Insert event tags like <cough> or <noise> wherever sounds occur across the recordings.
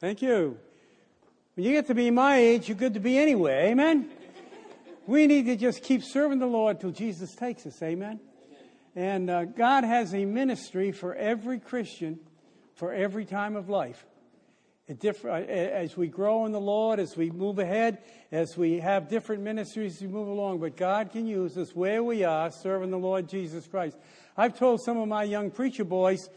Thank you. When you get to be my age, you're good to be anywhere. Amen? we need to just keep serving the Lord till Jesus takes us. Amen? And uh, God has a ministry for every Christian for every time of life. Uh, as we grow in the Lord, as we move ahead, as we have different ministries we move along, but God can use us where we are serving the Lord Jesus Christ. I've told some of my young preacher boys,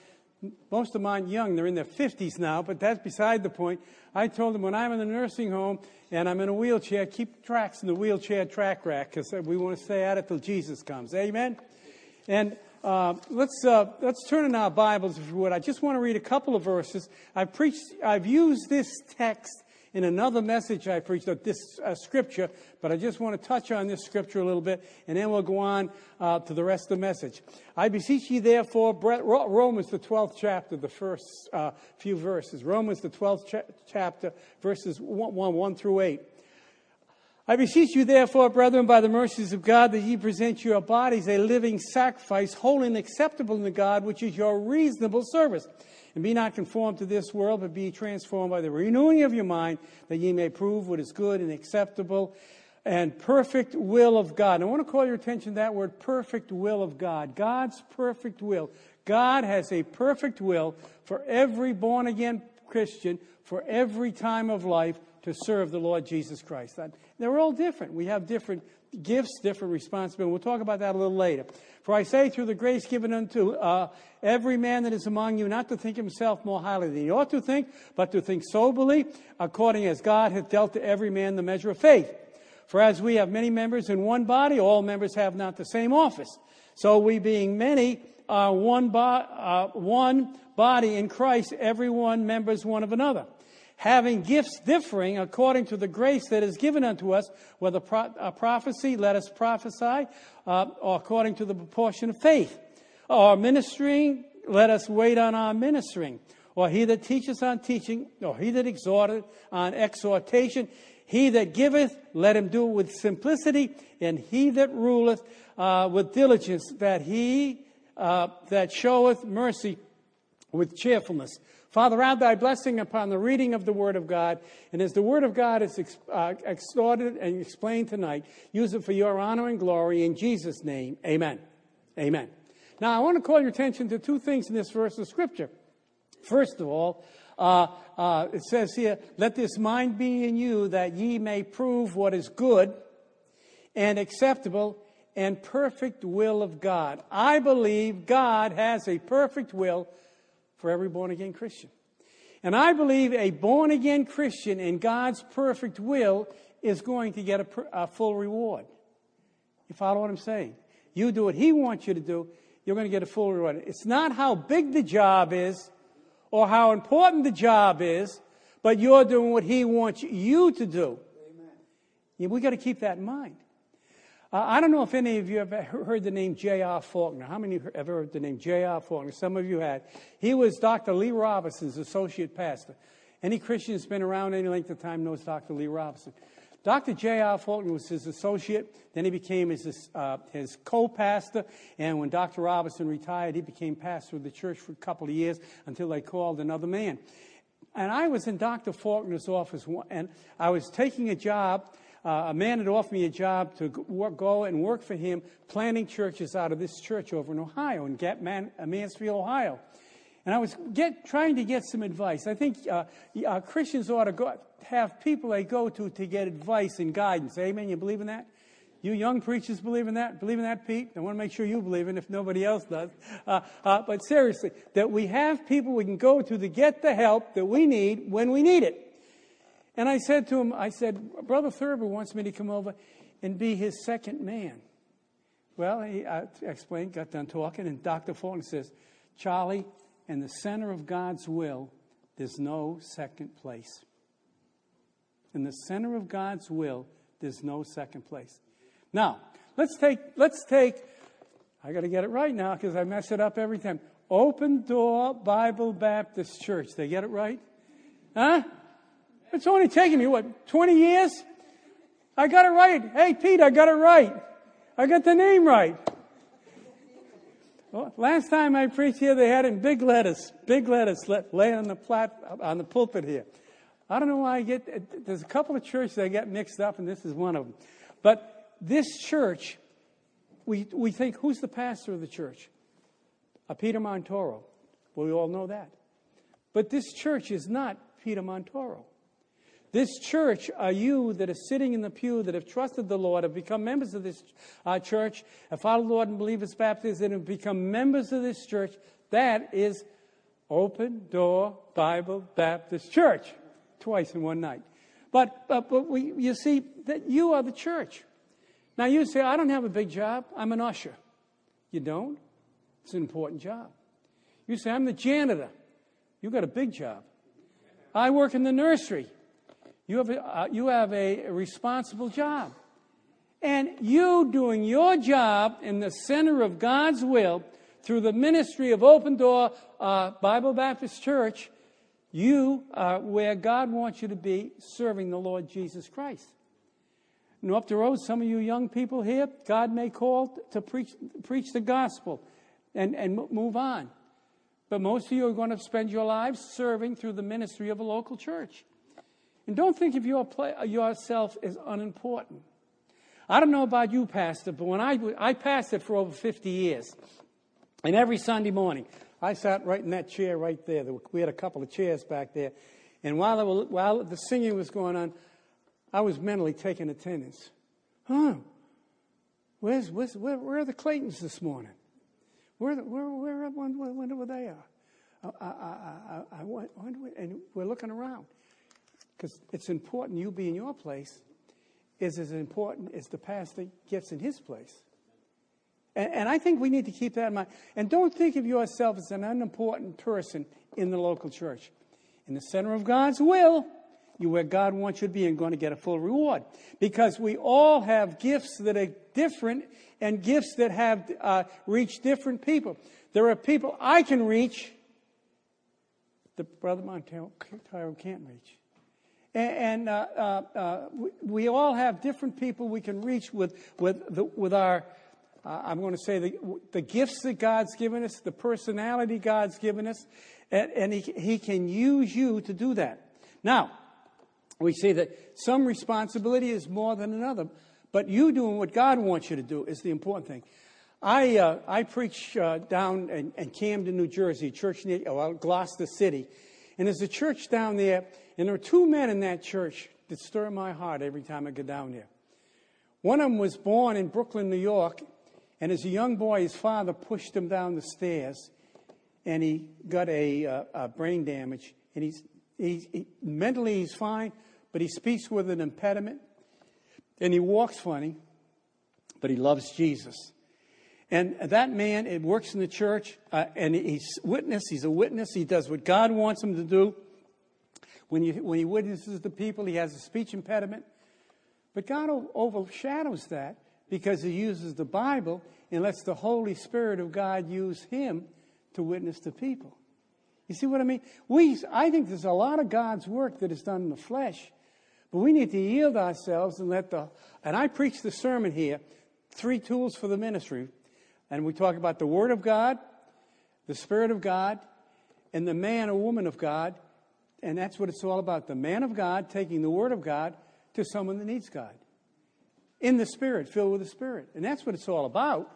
most of them aren't young, they're in their 50s now, but that's beside the point. I told them when I'm in the nursing home and I'm in a wheelchair, keep tracks in the wheelchair track rack because we want to stay at it till Jesus comes. Amen? And uh, let's, uh, let's turn in our Bibles, if you would. I just want to read a couple of verses. I've preached, I've used this text in another message I preached, of this uh, scripture, but I just want to touch on this scripture a little bit, and then we'll go on uh, to the rest of the message. I beseech ye therefore, Romans the 12th chapter, the first uh, few verses. Romans the 12th cha- chapter, verses 1, 1, 1 through 8. I beseech you, therefore, brethren, by the mercies of God, that ye present your bodies a living sacrifice, holy and acceptable unto God, which is your reasonable service. And be not conformed to this world, but be transformed by the renewing of your mind, that ye may prove what is good and acceptable and perfect will of God. And I want to call your attention to that word, perfect will of God. God's perfect will. God has a perfect will for every born again Christian, for every time of life, to serve the Lord Jesus Christ. They're all different. We have different gifts, different responsibilities. We'll talk about that a little later. For I say, through the grace given unto uh, every man that is among you, not to think himself more highly than he ought to think, but to think soberly, according as God hath dealt to every man the measure of faith. For as we have many members in one body, all members have not the same office. So we, being many, are one, bo- uh, one body in Christ, every one members one of another having gifts differing according to the grace that is given unto us, whether pro- a prophecy, let us prophesy, uh, or according to the proportion of faith. Or ministering, let us wait on our ministering. Or he that teacheth on teaching, or he that exhorteth on exhortation. He that giveth, let him do it with simplicity, and he that ruleth uh, with diligence, that he uh, that showeth mercy with cheerfulness. Father, add thy blessing upon the reading of the Word of God. And as the Word of God is uh, extorted and explained tonight, use it for your honor and glory. In Jesus' name, amen. Amen. Now, I want to call your attention to two things in this verse of Scripture. First of all, uh, uh, it says here, Let this mind be in you that ye may prove what is good and acceptable and perfect will of God. I believe God has a perfect will for every born again Christian. And I believe a born again Christian in God's perfect will is going to get a, a, full reward. You follow what I'm saying? You do what He wants you to do, you're going to get a full reward. It's not how big the job is or how important the job is, but you're doing what He wants you to do. Amen. we got to keep that in mind. Uh, I don't know if any of you have heard the name J.R. Faulkner. How many have ever heard the name J.R. Faulkner? Some of you had. He was Dr. Lee Roberson's associate pastor. Any Christian that's been around any length of time knows Dr. Lee Roberson. Dr. J.R. Faulkner was his associate. Then he became his, uh, his co-pastor. And when Dr. Roberson retired, he became pastor of the church for a couple of years until they called another man. And I was in Dr. Faulkner's office, and I was taking a job uh, a man had offered me a job to go and work for him, planting churches out of this church over in Ohio, in Man- uh, Mansfield, Ohio. And I was get, trying to get some advice. I think uh, uh, Christians ought to go, have people they go to to get advice and guidance. Amen? You believe in that? You young preachers believe in that? Believe in that, Pete? I want to make sure you believe in it if nobody else does. Uh, uh, but seriously, that we have people we can go to to get the help that we need when we need it. And I said to him, I said, Brother Thurber wants me to come over and be his second man. Well, he, I explained, got done talking, and Dr. Fulton says, Charlie, in the center of God's will, there's no second place. In the center of God's will, there's no second place. Now, let's take, let's take, I got to get it right now because I mess it up every time. Open Door Bible Baptist Church. They get it right? Huh? It's only taken me, what, 20 years? I got it right. Hey, Pete, I got it right. I got the name right. Well, last time I preached here, they had in big letters, big letters laying on the plat, on the pulpit here. I don't know why I get, there's a couple of churches I get mixed up, and this is one of them. But this church, we, we think, who's the pastor of the church? A Peter Montoro. Well, we all know that. But this church is not Peter Montoro. This church are you that are sitting in the pew that have trusted the Lord, have become members of this uh, church, have followed the Lord and believe His baptism, and have become members of this church. That is Open Door Bible Baptist Church, twice in one night. But, but, but we, you see, that you are the church. Now you say, I don't have a big job, I'm an usher. You don't? It's an important job. You say, I'm the janitor. You've got a big job. I work in the nursery. You have a, uh, you have a responsible job. And you doing your job in the center of God's will through the ministry of Open Door uh, Bible Baptist Church, you are where God wants you to be serving the Lord Jesus Christ. And up the road, some of you young people here, God may call to preach, preach the gospel and, and move on. But most of you are going to spend your lives serving through the ministry of a local church. And don't think of your play, yourself as unimportant. I don't know about you, Pastor, but when I, I pastored for over 50 years, and every Sunday morning, I sat right in that chair right there. We had a couple of chairs back there. And while, were, while the singing was going on, I was mentally taking attendance. Huh? Where's, where's, where, where are the Claytons this morning? Where, where, where, where, where, where they are? I, I, I, I, wonder, and we're looking around because it's important you be in your place is as important as the pastor gets in his place. And, and, I think we need to keep that in mind. And don't think of yourself as an unimportant person in the local church. In the center of God's will, you're where God wants you to be and going to get a full reward. Because we all have gifts that are different and gifts that have uh, reached different people. There are people I can reach that Brother Montoro can't reach. And, uh, uh, uh, we, we, all have different people we can reach with, with, the, with our, uh, I'm going to say, the, the gifts that God's given us, the personality God's given us, and, and he, he can use you to do that. Now, we see that some responsibility is more than another, but you doing what God wants you to do is the important thing. I, uh, I preach uh, down in, in, Camden, New Jersey, church near well, Gloucester City. And there's a church down there and there are two men in that church that stir my heart every time I go down there. One of them was born in Brooklyn, New York, and as a young boy, his father pushed him down the stairs, and he got a, uh, a brain damage. And he's, he's he, mentally he's fine, but he speaks with an impediment, and he walks funny, but he loves Jesus. And that man, it works in the church, uh, and he's witness. He's a witness. He does what God wants him to do. When, you, when he witnesses the people, he has a speech impediment. But God overshadows that because he uses the Bible and lets the Holy Spirit of God use him to witness the people. You see what I mean? We, I think there's a lot of God's work that is done in the flesh, but we need to yield ourselves and let the. And I preach the sermon here three tools for the ministry. And we talk about the Word of God, the Spirit of God, and the man or woman of God and that's what it's all about the man of God taking the word of God to someone that needs God. In the Spirit, filled with the Spirit. And that's what it's all about.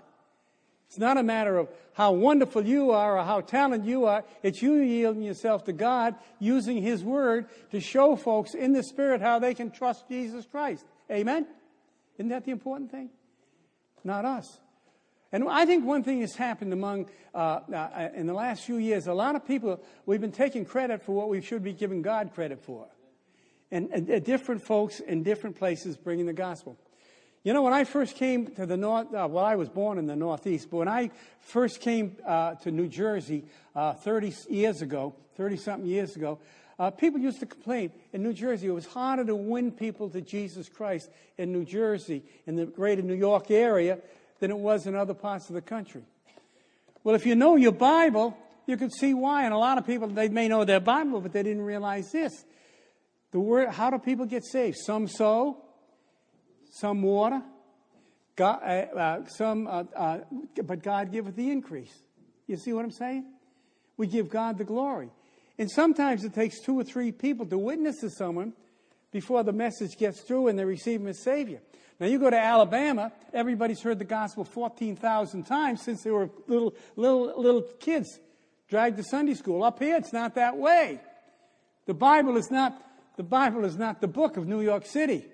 It's not a matter of how wonderful you are or how talented you are. It's you yielding yourself to God, using His Word to show folks in the Spirit how they can trust Jesus Christ. Amen? Isn't that the important thing? Not us. And I think one thing has happened among, uh, uh, in the last few years, a lot of people, we've been taking credit for what we should be giving God credit for. And, and uh, different folks in different places bringing the gospel. You know, when I first came to the North, uh, well, I was born in the Northeast, but when I first came uh, to New Jersey uh, 30 years ago, 30 something years ago, people used to complain in New Jersey it was harder to win people to Jesus Christ in New Jersey, in the greater New York area, than it was in other parts of the country. Well, if you know your Bible, you can see why. And a lot of people, they may know their Bible, but they didn't realize this. The word, how do people get saved? Some sow, some water, God, uh, uh, some, uh, uh but God giveth the increase. You see what I'm saying? We give God the glory. And sometimes it takes two or three people to witness to someone before the message gets through and they receive him as Savior. Now, you go to Alabama, everybody's heard the gospel 14,000 times since they were little, little, little kids dragged to Sunday school. Up here, it's not that way. The Bible is not, the Bible is not the book of New York City.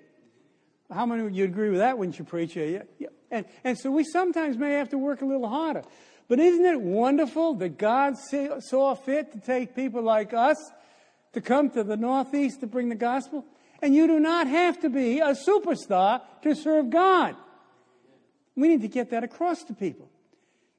How many of you agree with that, wouldn't you, preacher? Yeah, yeah. And, and so we sometimes may have to work a little harder. But isn't it wonderful that God saw fit to take people like us to come to the Northeast to bring the gospel? And you do not have to be a superstar to serve God. We need to get that across to people.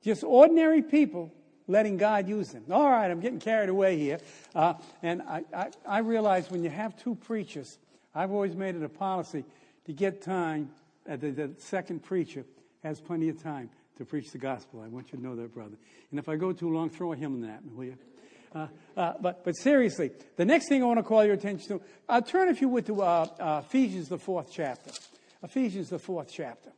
Just ordinary people letting God use them. All right, I'm getting carried away here. Uh, and I, I, I realize when you have two preachers, I've always made it a policy to get time, uh, the, the second preacher has plenty of time to preach the gospel. I want you to know that, brother. And if I go too long, throw a hymn in that, will you? Uh, uh, but, but seriously, the next thing I want to call your attention to, uh, turn if you would to uh, uh, Ephesians, the fourth chapter. Ephesians, the fourth chapter.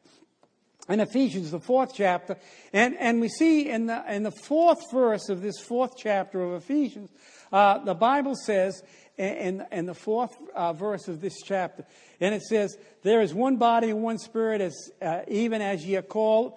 In Ephesians, the fourth chapter, and, and we see in the, in the fourth verse of this fourth chapter of Ephesians, uh, the Bible says, in, in the fourth verse of this chapter, and it says, There is one body and one spirit, as, even as ye are called,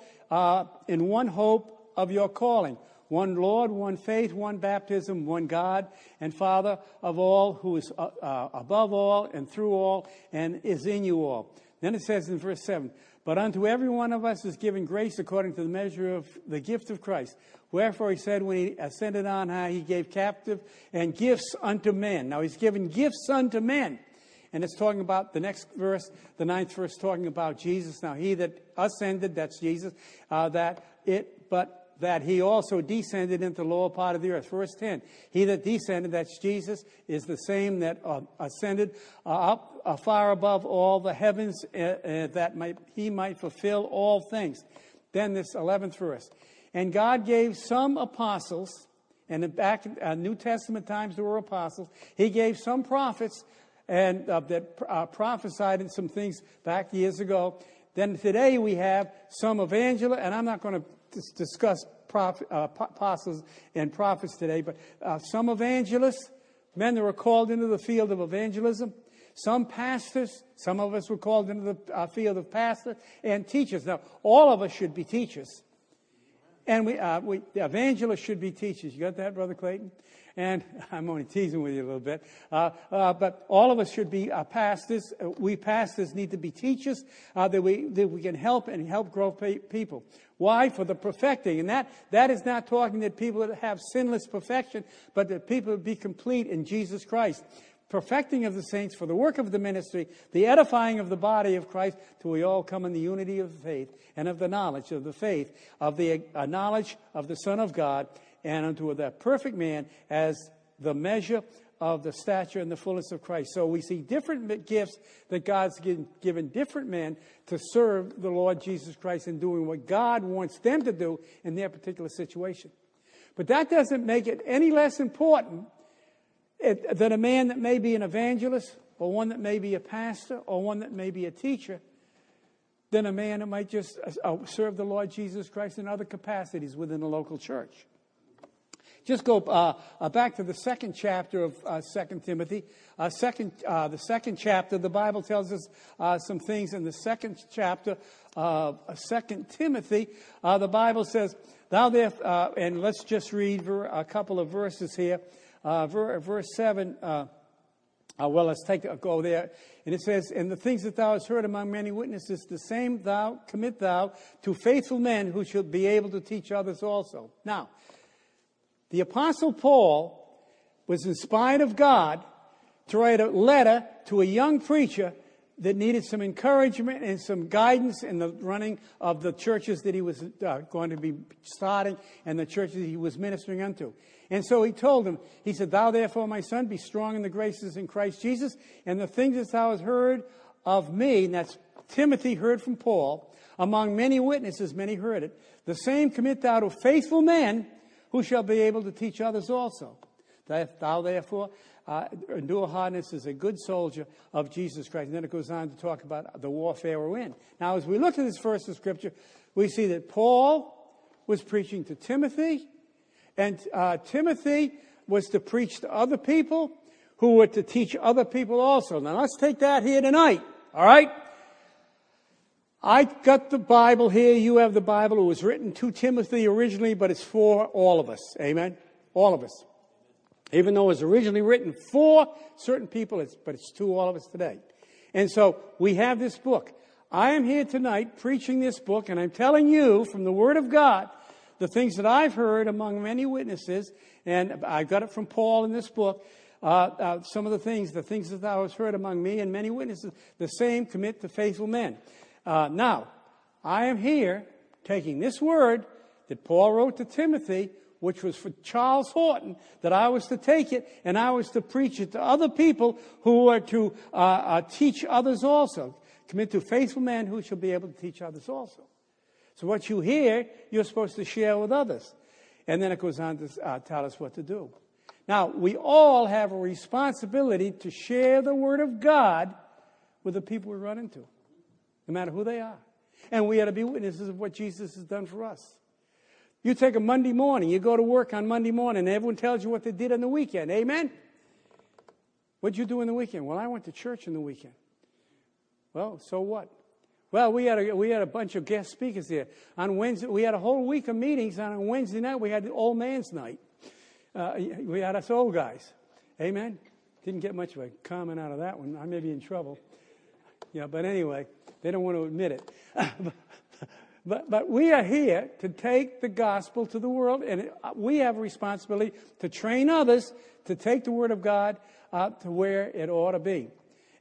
in one hope of your calling one Lord, one faith, one baptism, one God and Father of all, who is uh, uh, above all and through all and is in you all. Then it says in verse 7 But unto every one of us is given grace according to the measure of the gift of Christ. Wherefore he said, when he ascended on high, he gave captive and gifts unto men. Now he's given gifts unto men. And it's talking about the next verse, the ninth verse, talking about Jesus. Now, he that ascended, that's Jesus, uh, that it, but that he also descended into the lower part of the earth. Verse 10 He that descended, that's Jesus, is the same that uh, ascended uh, up uh, far above all the heavens, uh, uh, that might, he might fulfill all things. Then this 11th verse. And God gave some apostles, and back in uh, New Testament times there were apostles, he gave some prophets and that prophesied in some things back years ago. Then today we have some evangelists, and I'm not going to discuss uh, apostles and prophets today, but uh, some evangelists, men that were called into the field of evangelism, some pastors, some of us were called into the uh, field of pastor, and teachers. Now, all of us should be teachers. And we, uh, we, the evangelists should be teachers. You got that, Brother Clayton? And <laughs> I'm only teasing with you a little bit. Uh, uh, but all of us should be uh, pastors. Uh, we pastors need to be teachers uh, that, we, that we can help and help grow people. Why? For the perfecting. And that, that is not talking that people have sinless perfection, but that people be complete in Jesus Christ. Perfecting of the saints for the work of the ministry, the edifying of the body of Christ, till we all come in the unity of the faith and of the knowledge of the faith, of the uh, knowledge of the Son of God, and unto that perfect man as the measure of the stature and the fullness of Christ. So we see different gifts that God's given, different men to serve the Lord Jesus Christ in doing what God wants them to do in their particular situation. But that doesn't make it any less important than a man that may be an evangelist or one that may be a pastor or one that may be a teacher than a man that might just uh, serve the Lord Jesus Christ in other capacities within a local church. Just go uh, uh, back to the second chapter of uh, 2 Timothy. Uh, second, uh, the second chapter, the Bible tells us uh, some things in the second chapter of 2 Timothy. the Bible says, Thou there, and let's just read a couple of verses here. verse 7. well, let's take a go there. And it says, And the things that thou hast heard among many witnesses, the same thou commit thou to faithful men who shall be able to teach others also. Now, the Apostle Paul was inspired of God to write a letter to a young preacher that needed some encouragement and some guidance in the running of the churches that he was uh, going to be starting and the churches he was ministering unto. And so he told him, he said, Thou therefore, my son, be strong in the graces in Christ Jesus, and the things that thou hast heard of me, and that's Timothy heard from Paul, among many witnesses, many heard it, the same commit thou to faithful men who shall be able to teach others also. Thou therefore uh, endure hardness as a good soldier of Jesus Christ. And then it goes on to talk about the warfare we're in. Now, as we look at this verse of Scripture, we see that Paul was preaching to Timothy, and uh, Timothy was to preach to other people who were to teach other people also. Now let's take that here tonight. All right? I got the Bible here. You have the Bible. It was written to Timothy originally, but it's for all of us. Amen? All of us. Even though it was originally written for certain people, it's, but it's to all of us today. And so we have this book. I am here tonight preaching this book, and I'm telling you from the Word of God the things that I've heard among many witnesses, and I got it from Paul in this book. Uh, uh, some of the things, the things that thou hast heard among me and many witnesses, the same commit to faithful men. Uh, now, I am here taking this word that Paul wrote to Timothy, which was for Charles Horton, that I was to take it and I was to preach it to other people who are to uh, uh, teach others also. Commit to faithful men who shall be able to teach others also. So what you hear, you're supposed to share with others. And then it goes on to uh, tell us what to do. Now, we all have a responsibility to share the Word of God with the people we run into no matter who they are. And we ought to be witnesses of what Jesus has done for us. You take a Monday morning, you go to work on Monday morning, and everyone tells you what they did on the weekend. Amen? What'd you do in the weekend? Well, I went to church in the weekend. Well, so what? Well, we had a, we had a bunch of guest speakers there. On Wednesday, we had a whole week of meetings, and on Wednesday night, we had the old man's night. Uh, we had us old guys. Amen? Didn't get much of a comment out of that one. I may be in trouble. Yeah, but anyway, they don't want to admit it. <laughs> but, but we are here to take the gospel to the world, and we have a responsibility to train others to take the word of God uh, to where it ought to be.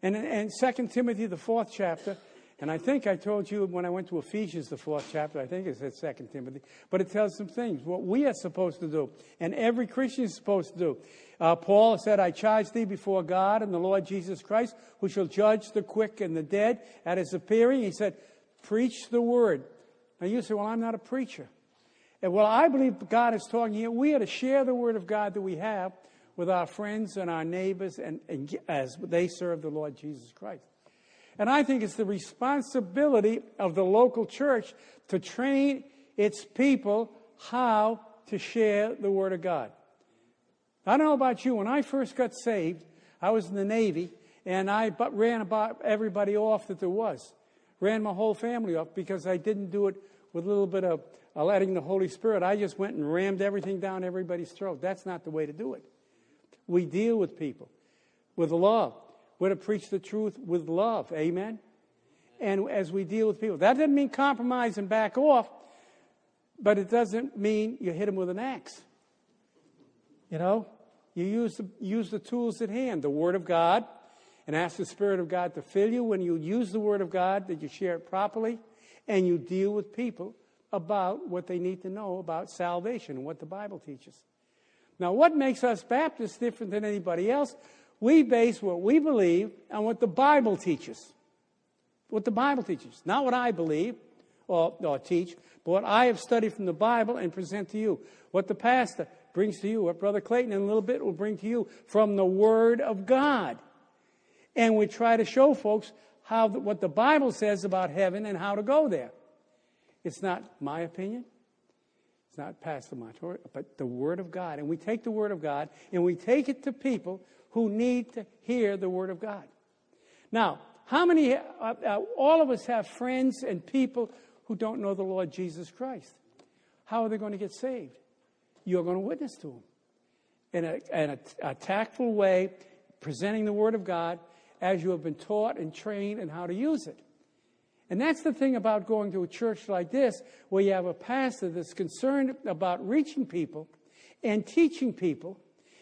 And in 2 Timothy, the fourth chapter, and I think I told you when I went to Ephesians, the fourth chapter, I think it said 2 Timothy, but it tells some things, what we are supposed to do, and every Christian is supposed to do. Uh, Paul said, I charge thee before God and the Lord Jesus Christ, who shall judge the quick and the dead at his appearing. He said, Preach the word. Now you say, Well, I'm not a preacher. And well, I believe God is talking here. We are to share the word of God that we have with our friends and our neighbors and, and as they serve the Lord Jesus Christ. And I think it's the responsibility of the local church to train its people how to share the Word of God. I don't know about you. When I first got saved, I was in the Navy, and I ran about everybody off that there was. Ran my whole family off because I didn't do it with a little bit of letting the Holy Spirit. I just went and rammed everything down everybody's throat. That's not the way to do it. We deal with people with love. We're to preach the truth with love. Amen? And as we deal with people, that doesn't mean compromise and back off, but it doesn't mean you hit them with an axe. You know? You use the, use the tools at hand, the Word of God, and ask the Spirit of God to fill you when you use the Word of God, that you share it properly, and you deal with people about what they need to know about salvation and what the Bible teaches. Now, what makes us Baptists different than anybody else? We base what we believe on what the Bible teaches. What the Bible teaches. Not what I believe or, or teach, but what I have studied from the Bible and present to you. What the pastor brings to you, what Brother Clayton in a little bit will bring to you from the Word of God. And we try to show folks how what the Bible says about heaven and how to go there. It's not my opinion. It's not Pastor Montour, but the Word of God. And we take the Word of God and we take it to people who need to hear the Word of God. Now, how many, uh, uh, all of us have friends and people who don't know the Lord Jesus Christ. How are they going to get saved? you're going to witness to them in a, in a, a tactful way, presenting the Word of God as you have been taught and trained and how to use it. And that's the thing about going to a church like this, where you have a pastor that's concerned about reaching people and teaching people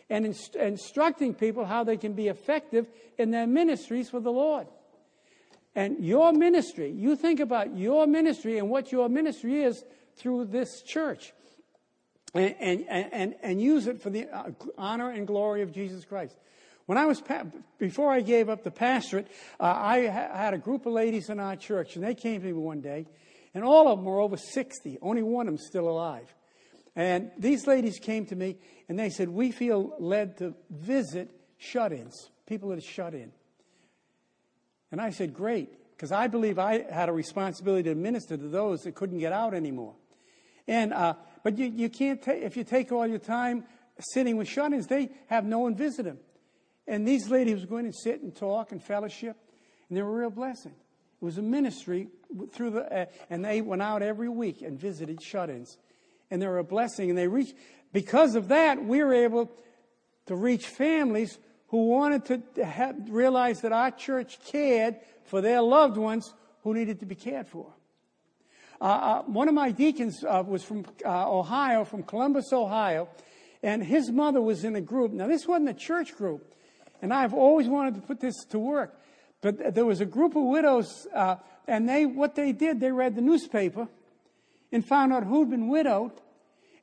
and inst- instructing people how they can be effective in their ministries for the Lord. And your ministry, you think about your ministry and what your ministry is through this church and, and, and, and use it for the uh, honor and glory of Jesus Christ. When I was, before I gave up the pastorate, uh, I had a group of ladies in our church, and they came to me one day, and all of them were over 60. Only one of them still alive. And these ladies came to me, and they said, We feel led to visit shut ins, people that are shut in. And I said, Great, because I believe I had a responsibility to minister to those that couldn't get out anymore. And uh, but you, you can't take, if you take all your time sitting with shut ins, they have no one visit them. And these ladies were going in and sit and talk and fellowship, and they were a real blessing. It was a ministry through the, uh, and they went out every week and visited shut ins. And they're a blessing. And they reach, because of that, we were able to reach families who wanted to have, realize that our church cared for their loved ones who needed to be cared for. Uh, uh, one of my deacons uh, was from uh, Ohio, from Columbus, Ohio, and his mother was in a group. Now, this wasn't a church group, and I've always wanted to put this to work. But there was a group of widows, uh, and they what they did, they read the newspaper and found out who'd been widowed,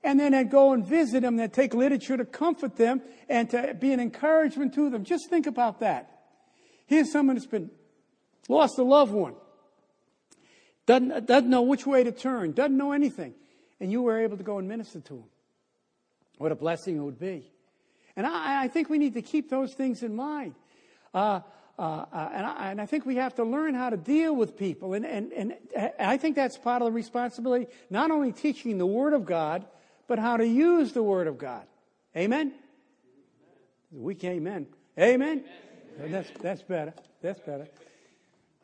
and then they'd go and visit them. They'd take literature to comfort them and to be an encouragement to them. Just think about that. Here's someone that's been lost a loved one doesn't, doesn't know which way to turn, doesn't know anything. And you were able to go and minister to him. What a blessing it would be. And I, I think we need to keep those things in mind. Uh, uh, uh, and, I, and, I, think we have to learn how to deal with people. And, and, and I think that's part of the responsibility, not only teaching the Word of God, but how to use the Word of God. Amen? Weak amen. Amen? amen. That's, that's better. That's better.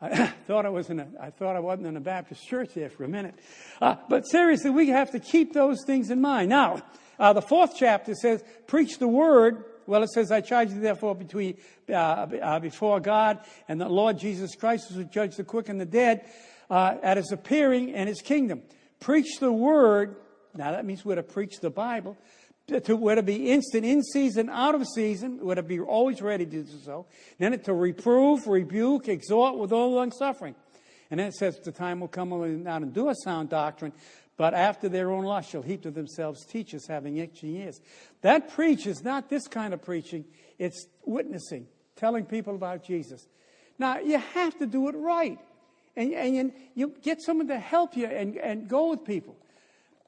I <laughs> thought I was in a, I thought I wasn't in a Baptist church there for a minute. Uh, but seriously, we have to keep those things in mind. Now, uh, the fourth chapter says, preach the word. Well, it says, I charge you therefore between, uh, uh before God and the Lord Jesus Christ, who will judge the quick and the dead, uh, at his appearing and his kingdom. Preach the word. Now that means we're to preach the Bible to, we're to be instant in season, out of season, we're to be always ready to do so. Then to reprove, rebuke, exhort with all long suffering. And then it says, the time will come when they not endure sound doctrine, but after their own lust shall heap to themselves teachers having itching ears. That preach is not this kind of preaching, it's witnessing, telling people about Jesus. Now, you have to do it right. And, and you, get someone to help you and, and go with people.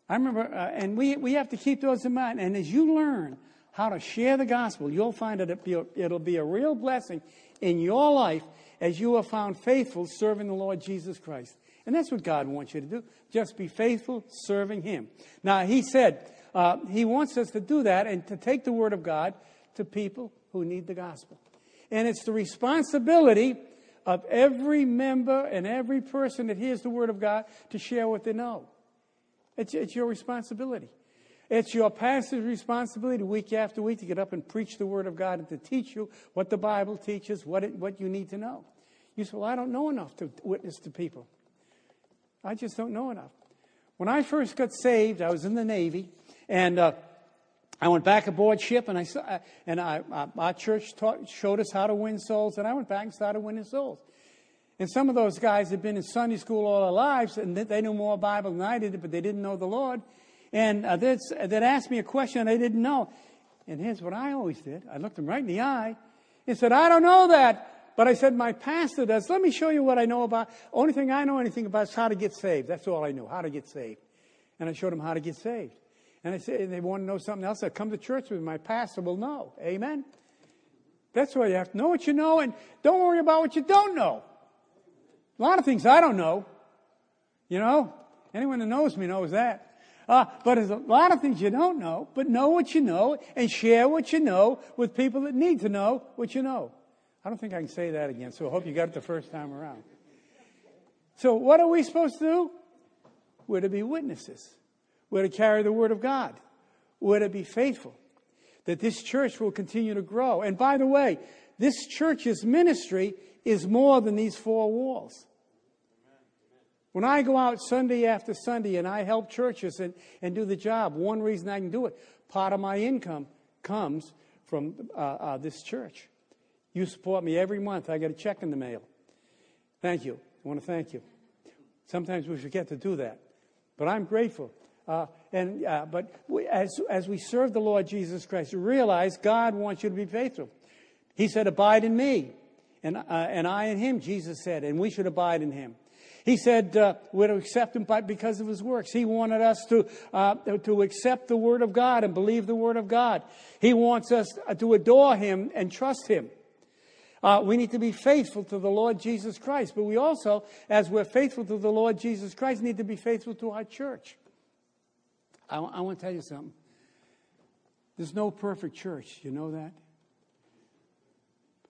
I remember, uh, and we, we have to keep those in mind. And as you learn how to share the gospel, you'll find it it'll be a real blessing in your life as you are found faithful serving the Lord Jesus Christ. And that's what God wants you to do. Just be faithful serving Him. Now, He said uh, He wants us to do that and to take the Word of God to people who need the gospel. And it's the responsibility of every member and every person that hears the Word of God to share what they know. It's, it's your responsibility. It's your pastor's responsibility week after week to get up and preach the Word of God and to teach you what the Bible teaches, what, it, what you need to know. You say, Well, I don't know enough to witness to people. I just don't know enough. When I first got saved, I was in the Navy, and uh, I went back aboard ship, and I saw, uh, and I, uh, our church taught, showed us how to win souls, and I went back and started winning souls. And some of those guys had been in Sunday school all their lives, and they knew more Bible than I did, but they didn't know the Lord. And uh, they'd, they'd ask me a question they didn't know. And here's what I always did I looked them right in the eye and said, I don't know that. But I said, my pastor does. Let me show you what I know about. Only thing I know anything about is how to get saved. That's all I knew, how to get saved. And I showed him how to get saved. And I said, and they want to know something else. I come to church with my pastor will know. Amen. That's why you have to know what you know and don't worry about what you don't know. A lot of things I don't know. You know? Anyone that knows me knows that. Uh, but there's a lot of things you don't know, but know what you know and share what you know with people that need to know what you know. I don't think I can say that again, so I hope you got it the first time around. So, what are we supposed to do? We're to be witnesses. We're to carry the Word of God. We're to be faithful. That this church will continue to grow. And by the way, this church's ministry is more than these four walls. When I go out Sunday after Sunday and I help churches and, and do the job, one reason I can do it, part of my income comes from uh, uh, this church. You support me every month. I get a check in the mail. Thank you. I want to thank you. Sometimes we forget to do that, but I'm grateful. Uh, and uh, but we, as as we serve the Lord Jesus Christ, realize God wants you to be faithful. He said, "Abide in me." and, uh, and I in him, Jesus said, and we should abide in him. He said uh, we're to accept him by, because of his works. He wanted us to, uh, to accept the word of God and believe the word of God. He wants us to adore him and trust him. Uh, we need to be faithful to the Lord Jesus Christ, but we also, as we're faithful to the Lord Jesus Christ, need to be faithful to our church. I, I want to tell you something. There's no perfect church. You know that?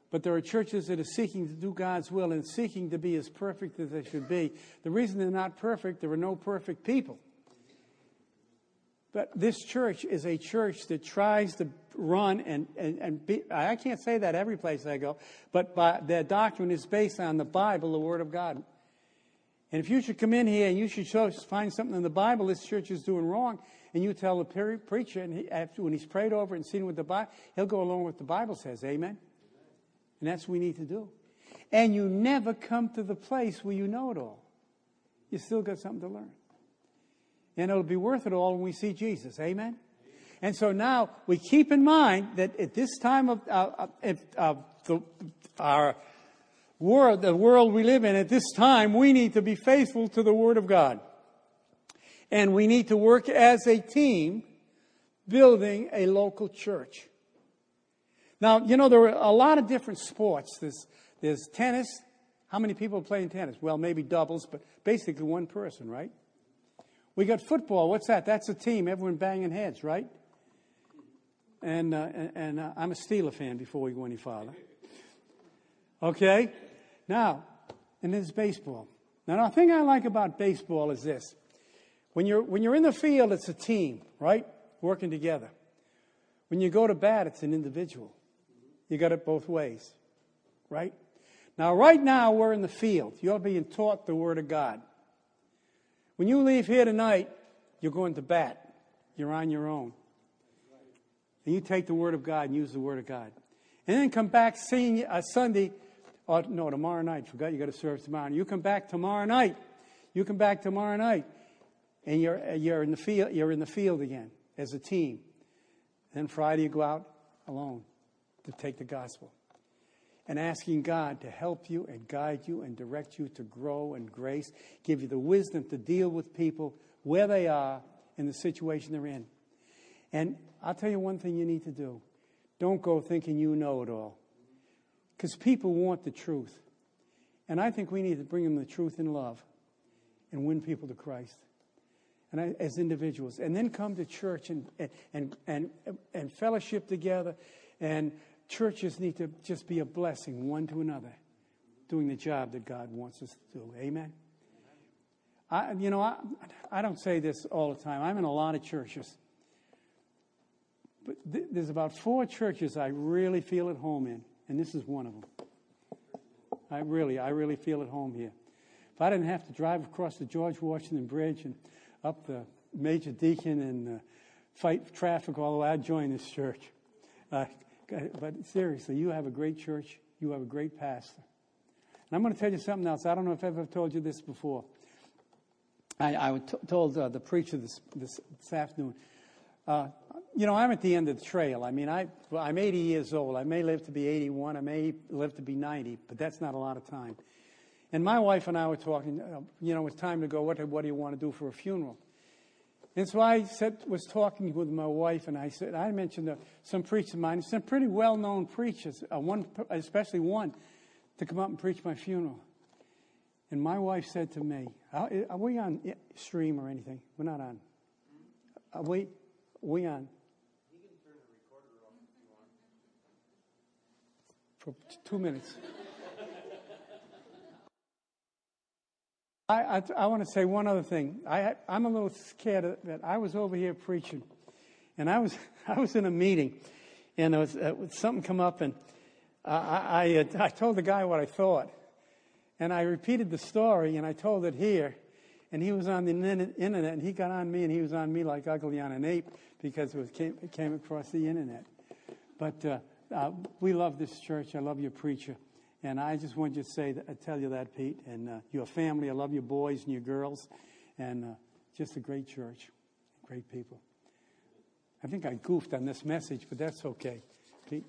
But there are churches that are seeking to do God's will and seeking to be as perfect as they should be. The reason they're not perfect, there are no perfect people. But this church is a church that tries to run and, and, and be, I can't say that every place I go, but by, their doctrine is based on the Bible, the Word of God. And if you should come in here and you should show, find something in the Bible this church is doing wrong, and you tell the preacher, and he, after, when he's prayed over and seen what the Bible, he'll go along with what the Bible says. Amen? And that's what we need to do. And you never come to the place where you know it all. You still got something to learn. And it'll be worth it all when we see Jesus. Amen? And so now we keep in mind that at this time of, uh, uh, the, our world, the world we live in, at this time, we need to be faithful to the Word of God. And we need to work as a team building a local church. Now, you know, there are a lot of different sports. There's, there's tennis. How many people play in tennis? Well, maybe doubles, but basically one person, right? We got football. What's that? That's a team. Everyone banging heads, right? And, uh, and uh, I'm a Steeler fan before we go any farther. Okay? Now, and there's baseball. Now, the thing I like about baseball is this. When you're, when you're in the field, it's a team, right? Working together. When you go to bat, it's an individual. You got it both ways, right? Now, right now, we're in the field. You're being taught the Word of God. When you leave here tonight, you're going to bat. You're on your own. And you take the Word of God and use the Word of God. And then come back seeing uh, Sunday, or no, tomorrow night. Forgot you got to serve tomorrow. You come back tomorrow night. You come back tomorrow night, and you're, uh, you're, in, the field, you're in the field again as a team. Then Friday, you go out alone to take the gospel and asking God to help you and guide you and direct you to grow and grace, give you the wisdom to deal with people where they are in the situation they're in. And I'll tell you one thing you need to do don't go thinking you know it all. Because people want the truth. And I think we need to bring them the truth in love and win people to Christ. And I, as individuals, and then come to church and, and, and, and fellowship together and churches need to just be a blessing one to another, doing the job that God wants us to do. Amen. I, you know, I, I don't say this all the time. I'm in a lot of churches. But th- there's about four churches I really feel at home in, and this is one of them. I really, I really feel at home here. If I didn't have to drive across the George Washington Bridge and up the Major Deegan and uh, fight traffic all the way, I'd join this church. Uh, but seriously, you have a great church. You have a great pastor. And I'm going to tell you something else. I don't know if I've ever told you this before. I, I told uh, the preacher this, this, this afternoon. Uh, you know, I'm at the end of the trail. I mean, I, I'm 80 years old. I may live to be 81. I may live to be 90, but that's not a lot of time. And my wife and I were talking, uh, you know, it's time to go. What, what do you want to do for a funeral? And so I said, was talking with my wife, and I said, I mentioned uh, some preachers of mine, some pretty well known preachers, uh, one, especially one, to come up and preach my funeral. And my wife said to me, Are, are we on stream or anything? We're not on. Are we, are we on? For two minutes. I, I, I want to say one other thing. I, I'm a little scared that I was over here preaching, and I was <laughs> I was in a meeting, and there was, uh, something come up, and I I, uh, I told the guy what I thought, and I repeated the story, and I told it here, and he was on the internet, and he got on me, and he was on me like ugly on an ape because it, was, came, it came across the internet. But uh, uh, we love this church. I love your preacher. And I just want to say, that, I tell you that, Pete, and uh, your family. I love your boys and your girls, and uh, just a great church, great people. I think I goofed on this message, but that's okay, Pete.